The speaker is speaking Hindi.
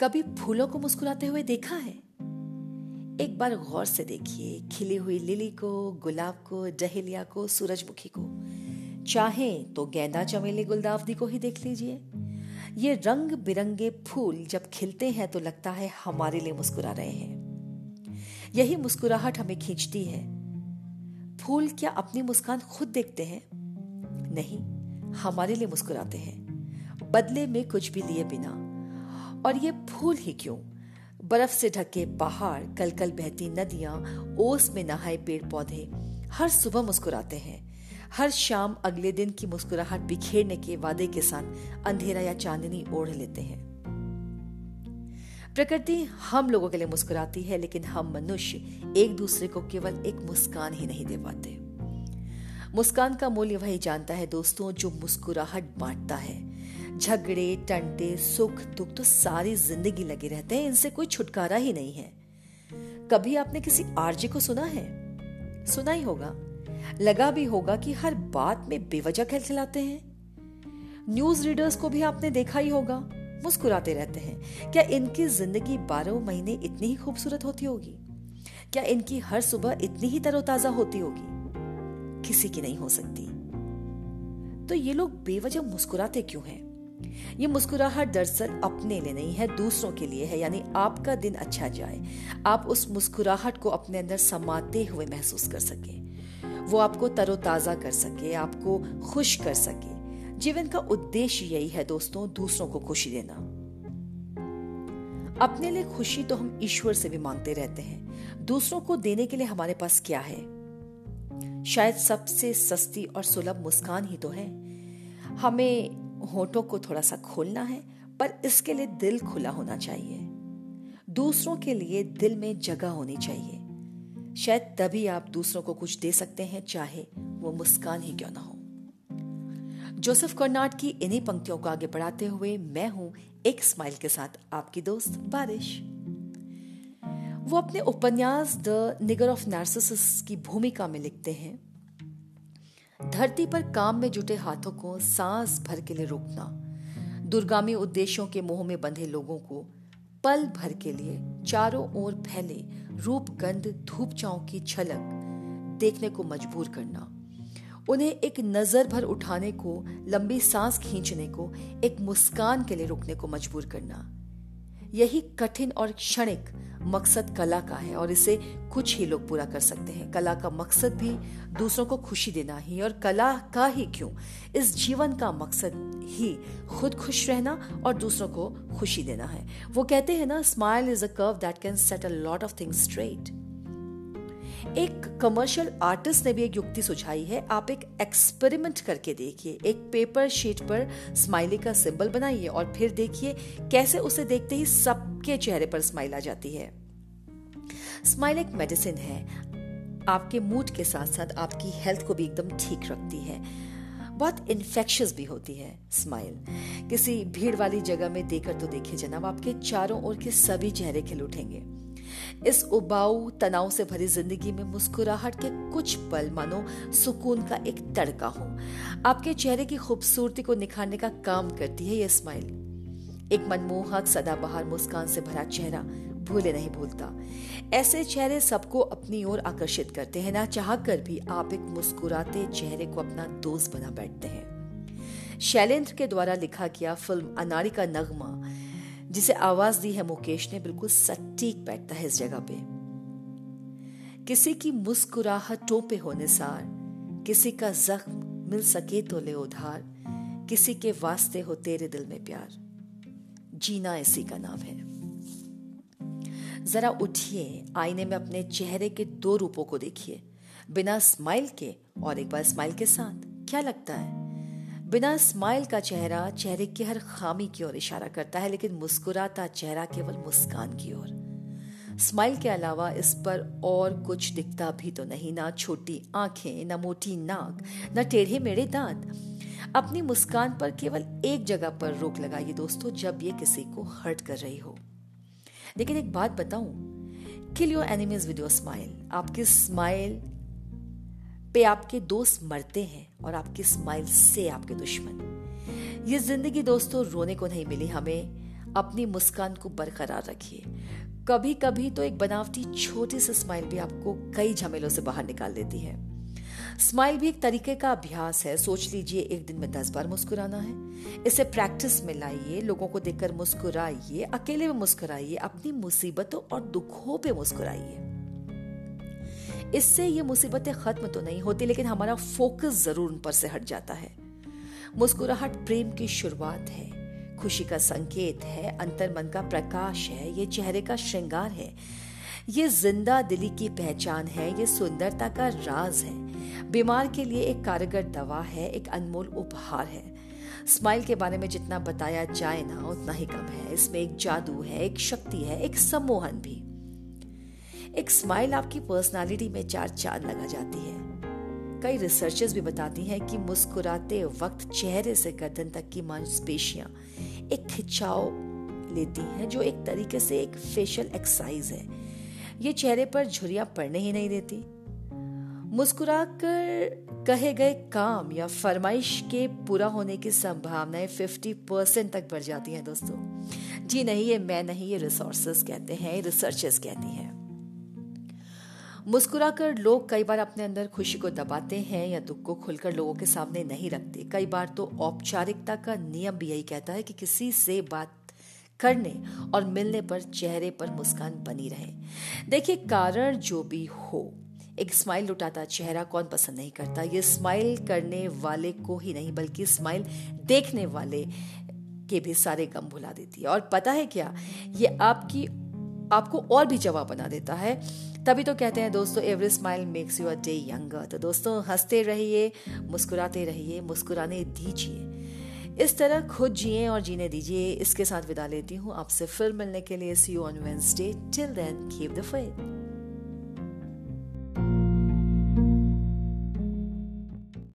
कभी फूलों को मुस्कुराते हुए देखा है? एक बार गौर से देखिए, खिली हुई लिली को, गुलाब को, डहेलिया को, सूरजमुखी को। चाहे तो गेंदा, चमेली, गुलदावदी को ही देख लीजिए। ये रंग बिरंगे फूल जब खिलते हैं तो लगता है हमारे लिए मुस्कुरा रहे हैं। यही मुस्कुराहट हमें खींचती है। फूल क्या अपनी मुस्कान खुद देखते हैं? नहीं, हमारे लिए मुस्कुराते हैं। बदले में कुछ भी लिए बिना। और ये फूल ही क्यों? बर्फ़ से ढके पहाड़ कल कल बहती नदियाँ, ओस में नहाए पेड़ पौधे हर सुबह मुस्कुराते हैं। हर शाम अगले दिन की मुस्कुराहट बिखेरने के वादे के साथ अंधेरा या चांदनी ओढ़ लेते हैं। प्रकृति हम लोगों के लिए मुस्कुराती है, लेकिन हम मनुष्य एक दूसरे को केवल एक मुस्कान ही नहीं दे पाते। मुस्कान का मूल्य वही जानता है दोस्तों, जो मुस्कुराहट बांटता है। झगड़े, टंटे, सुख, दुख तो सारी ज़िंदगी लगे रहते हैं, इनसे कोई छुटकारा ही नहीं है। कभी आपने किसी आरजे को सुना है? सुना ही होगा। लगा भी होगा कि हर बात में बेवजह खिलखिलाते हैं। न्यूज़ रीडर्स को भी आपने देखा ही होगा। मुस्कुराते रहते हैं। क्या इनकी ज़िंदगी बारह महीने इतनी ही खूबसूरत होती होगी? क्या इनकी हर सुबह इतनी ही तरोताजा होती होगी? किसी की नहीं हो सकती। तो ये लोग बेवजह मुस्कुराते क्यों हैं? ये मुस्कुराहट दरअसल अपने लिए नहीं है, दूसरों के लिए है, यानी आपका दिन अच्छा जाए। आप उस मुस्कुराहट को अपने अंदर समाते हुए महसूस कर सके। वो आपको तरोताजा कर सके, आपको खुश कर सके। जीवन का उद्देश्य यही है दोस्तों, दूसरों को खुशी देना। अपने लिए खुशी तो हम ईश्वर से भी मांगते रहते हैं। दूसरों को देने के लिए हमारे पास क्या है? शायद सबसे सस्ती और सुलभ मुस्कान ही तो है। हमें होठों को थोड़ा सा खोलना है, पर इसके लिए दिल खुला होना चाहिए। दूसरों के लिए दिल में जगह होनी चाहिए। शायद तभी आप दूसरों को कुछ दे सकते हैं, चाहे वो मुस्कान ही क्यों ना हो। जोसेफ कर्नाट की इन्हीं पंक्तियों को आगे बढ़ाते हुए मैं हूँ एक स्माइल के साथ आपकी दोस्त बारिश। वो अपने उपन्यास द निगर ऑफ़ नार्सिसस की भूमिका में लिखते हैं। धरती पर काम में जुटे हाथों को सांस भर के लिए रोकना, दुर्गामी उद्देश्यों के मोह में बंधे लोगों को पल भर के लिए चारों ओर फैले रूप गंध धूप चाओं की छलक देखने को मजबूर करना। उन्हें एक नज़र भर उठाने को, लंबी सांस खींचने को, एक मुस्कान के लिए रुकने को मजबूर करना। यही कठिन और क्षणिक मकसद कला का है और इसे कुछ ही लोग पूरा कर सकते हैं। कला का मकसद भी दूसरों को खुशी देना ही और कला का ही क्यों? इस जीवन का मकसद ही खुद खुश रहना और दूसरों को खुशी देना है। वो कहते हैं ना smile is a curve that can set a lot of things straight एक कमर्शियल आर्टिस्ट ने भी एक युक्ति सुझाई है। आप एक एक्सपेरिमेंट करके देखिए। एक पेपर शीट पर स्माइली का सिंबल बनाइए और फिर देखिए कैसे उसे देखते ही सबके चेहरे पर स्माइल आ जाती है। स्माइल एक मेडिसिन है। आपके मूड के साथ साथ आपकी हेल्थ को भी एकदम ठीक रखती है। बहुत इन्फेक्शियस भी होती है स्माइल किसी भीड़ वाली जगह में देकर तो देखिए जनाब, आपके चारों ओर के सभी चेहरे खिल उठेंगे। इस उबाऊ तनाव से भरी ज़िंदगी में मुस्कुराहट के कुछ पल मानो सुकून का एक तड़का हो। आपके चेहरे की खूबसूरती को निखारने का काम करती है ये स्माइल। एक मनमोहक सदाबहार मुस्कान से भरा चेहरा भूले नहीं भूलता। ऐसे चेहरे सबको अपनी ओर आकर्षित करते हैं ना चाह कर भी आप एक मुस्कुराते चेहरे को अपना दोस्त बना बैठते हैं। शैलेंद्र के द्वारा लिखा गया फ़िल्म अनाड़ी का नगमा जिसे आवाज़ दी है मुकेश ने बिल्कुल सटीक बैठता है इस जगह पे। किसी की मुस्कुराहटों पे होने सार, किसी का जख्म मिल सके तो ले उधार, किसी के वास्ते हो तेरे दिल में प्यार। जीना इसी का नाम है। जरा उठिए, आईने में अपने चेहरे के दो रूपों को देखिए, बिना स्माइल के और एक बार स्माइल के साथ। क्या लगता है? बिना स्माइल का चेहरा चेहरे की हर खामी की ओर इशारा करता है, लेकिन मुस्कुराता चेहरा केवल मुस्कान की ओर। स्माइल के अलावा इस पर और कुछ दिखता भी तो नहीं, ना छोटी आँखें, ना मोटी नाक, ना टेढ़े मेढ़े दांत। अपनी मुस्कान पर केवल एक जगह पर रोक लगाइए दोस्तों, जब ये किसी को हर्ट कर रही हो। लेकिन एक बात बताऊँ, kill your enemies with your smile. आपकी स्माइल पे आपके दोस्त मरते हैं और आपकी स्माइल से आपके दुश्मन। ये ज़िंदगी दोस्तों, रोने को नहीं मिली हमें। अपनी मुस्कान को बरकरार रखिए। कभी कभी तो एक बनावटी छोटी सी स्माइल भी आपको कई झमेलों से बाहर निकाल देती है। स्माइल भी एक तरीके का अभ्यास है। सोच लीजिए, एक दिन में दस बार मुस्कुराना है। इसे प्रैक्टिस में लाइए, लोगों को देखकर मुस्कुराइए, अकेले में मुस्कुराइए, अपनी मुसीबतों और दुखों पे मुस्कुराइए। इससे ये मुसीबतें खत्म तो नहीं होती, लेकिन हमारा फोकस ज़रूर उन पर से हट जाता है। मुस्कुराहट प्रेम की शुरुआत है, खुशी का संकेत है, अंतर मन का प्रकाश है, ये चेहरे का श्रृंगार है। ये ज़िंदा दिली की पहचान है, ये सुंदरता का राज है। बीमार के लिए एक कारगर दवा है, एक अनमोल उपहार है। स्माइल के बारे में जितना बताया जाए ना, उतना ही कम है। इसमें एक जादू है, एक शक्ति है, एक सम्मोहन भी। एक स्माइल आपकी पर्सनालिटी में चार चाँद लगा जाती है। कई रिसर्चर्स भी बताती हैं कि मुस्कुराते वक्त चेहरे से गर्दन तक की मांसपेशियाँ एक खिंचाव लेती हैं, जो एक तरीके से एक फेशियल एक्सरसाइज है। ये चेहरे पर झुरियाँ पड़ने ही नहीं देती। मुस्कुराकर कहे गए काम या फरमाइश के पूरा होने की संभावनाएँ 50 परसेंट तक बढ़ जाती हैं, दोस्तों। जी नहीं, ये मैं नहीं, ये रिसोर्सेस कहते हैं रिसर्चर्स कहती हैं। मुस्कुराकर लोग कई बार अपने अंदर खुशी को दबाते हैं या दुख को खुलकर लोगों के सामने नहीं रखते। कई बार तो औपचारिकता का नियम भी यही कहता है कि किसी से बात करने और मिलने पर चेहरे पर मुस्कान बनी रहे। देखिए, कारण जो भी हो, एक स्माइल लुटाता चेहरा कौन पसंद नहीं करता। ये स्माइल करने वाले को ही नहीं, बल्कि स्माइल देखने वाले के भी सारे गम भुला देती है। और पता है क्या? ये आपकी आपको और भी जवाब बना देता है। तभी तो कहते हैं, दोस्तों every smile makes you a day younger तो दोस्तों, हँसते रहिए, मुस्कुराते रहिए, मुस्कुराने दीजिए। इस तरह खुद जिए और जीने दीजिए। इसके साथ विदा लेती हूँ आपसे फिर मिलने के लिए। See you on Wednesday till then keep the faith